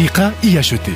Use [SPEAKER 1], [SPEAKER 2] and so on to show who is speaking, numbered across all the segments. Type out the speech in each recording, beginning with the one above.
[SPEAKER 1] دقيقة RH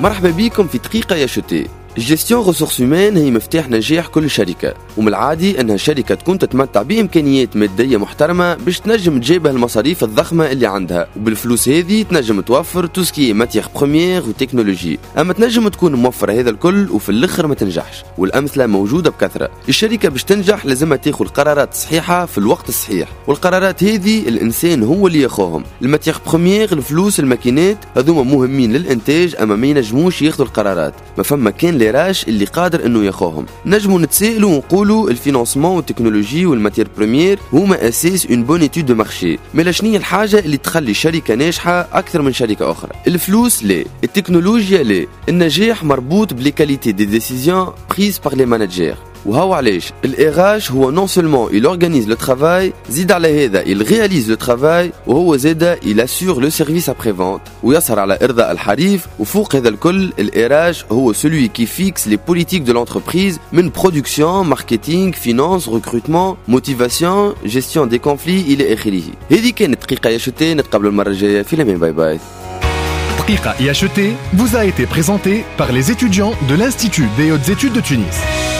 [SPEAKER 2] مرحبا بكم في دقيقة RH ال gestion ressources humaines هي مفتاح نجاح كل شركة ومن العادي أنها شركة تكون تتمتع بإمكانيات مادية محترمة باش تنجم تجيبها المصاريف الضخمة اللي عندها وبالفلوس هذه تنجم توفر tout ce qui matière première و technologie. أما تنجم تكون موفرة هذا الكل وفي الآخر ما تنجحش والأمثلة موجودة بكثرة. الشركة باش تنجح لازمها تاخذ قرارات صحيحة في الوقت الصحيح والقرارات هذه الإنسان هو اللي ياخوهم ال matière première الفلوس الماكينات هذوما مهمين للإنتاج أما ما ينجموش ياخذوا القرارات. ما فما كان ال RH اللي قادر إنه ياخوهم. نجموا نتسائلوا ونقولوا ال financement وال technologie وال matière première هما أساس une bonne étude de marché مي شنو الحاجة اللي تخلي شركة ناجحة أكثر من شركة أخرى؟ الفلوس لا. التكنولوجيا لا. النجاح مربوط ب les qualités des décisions prises par les managers non seulement il organise le travail, il réalise le travail, il assure le service après-vente. celui qui fixe les politiques de l'entreprise, une production, marketing, finance, recrutement, motivation, gestion des conflits, il est bye bye.
[SPEAKER 1] Rika et acheté vous a été présenté par les étudiants de l'Institut des hautes études de Tunis.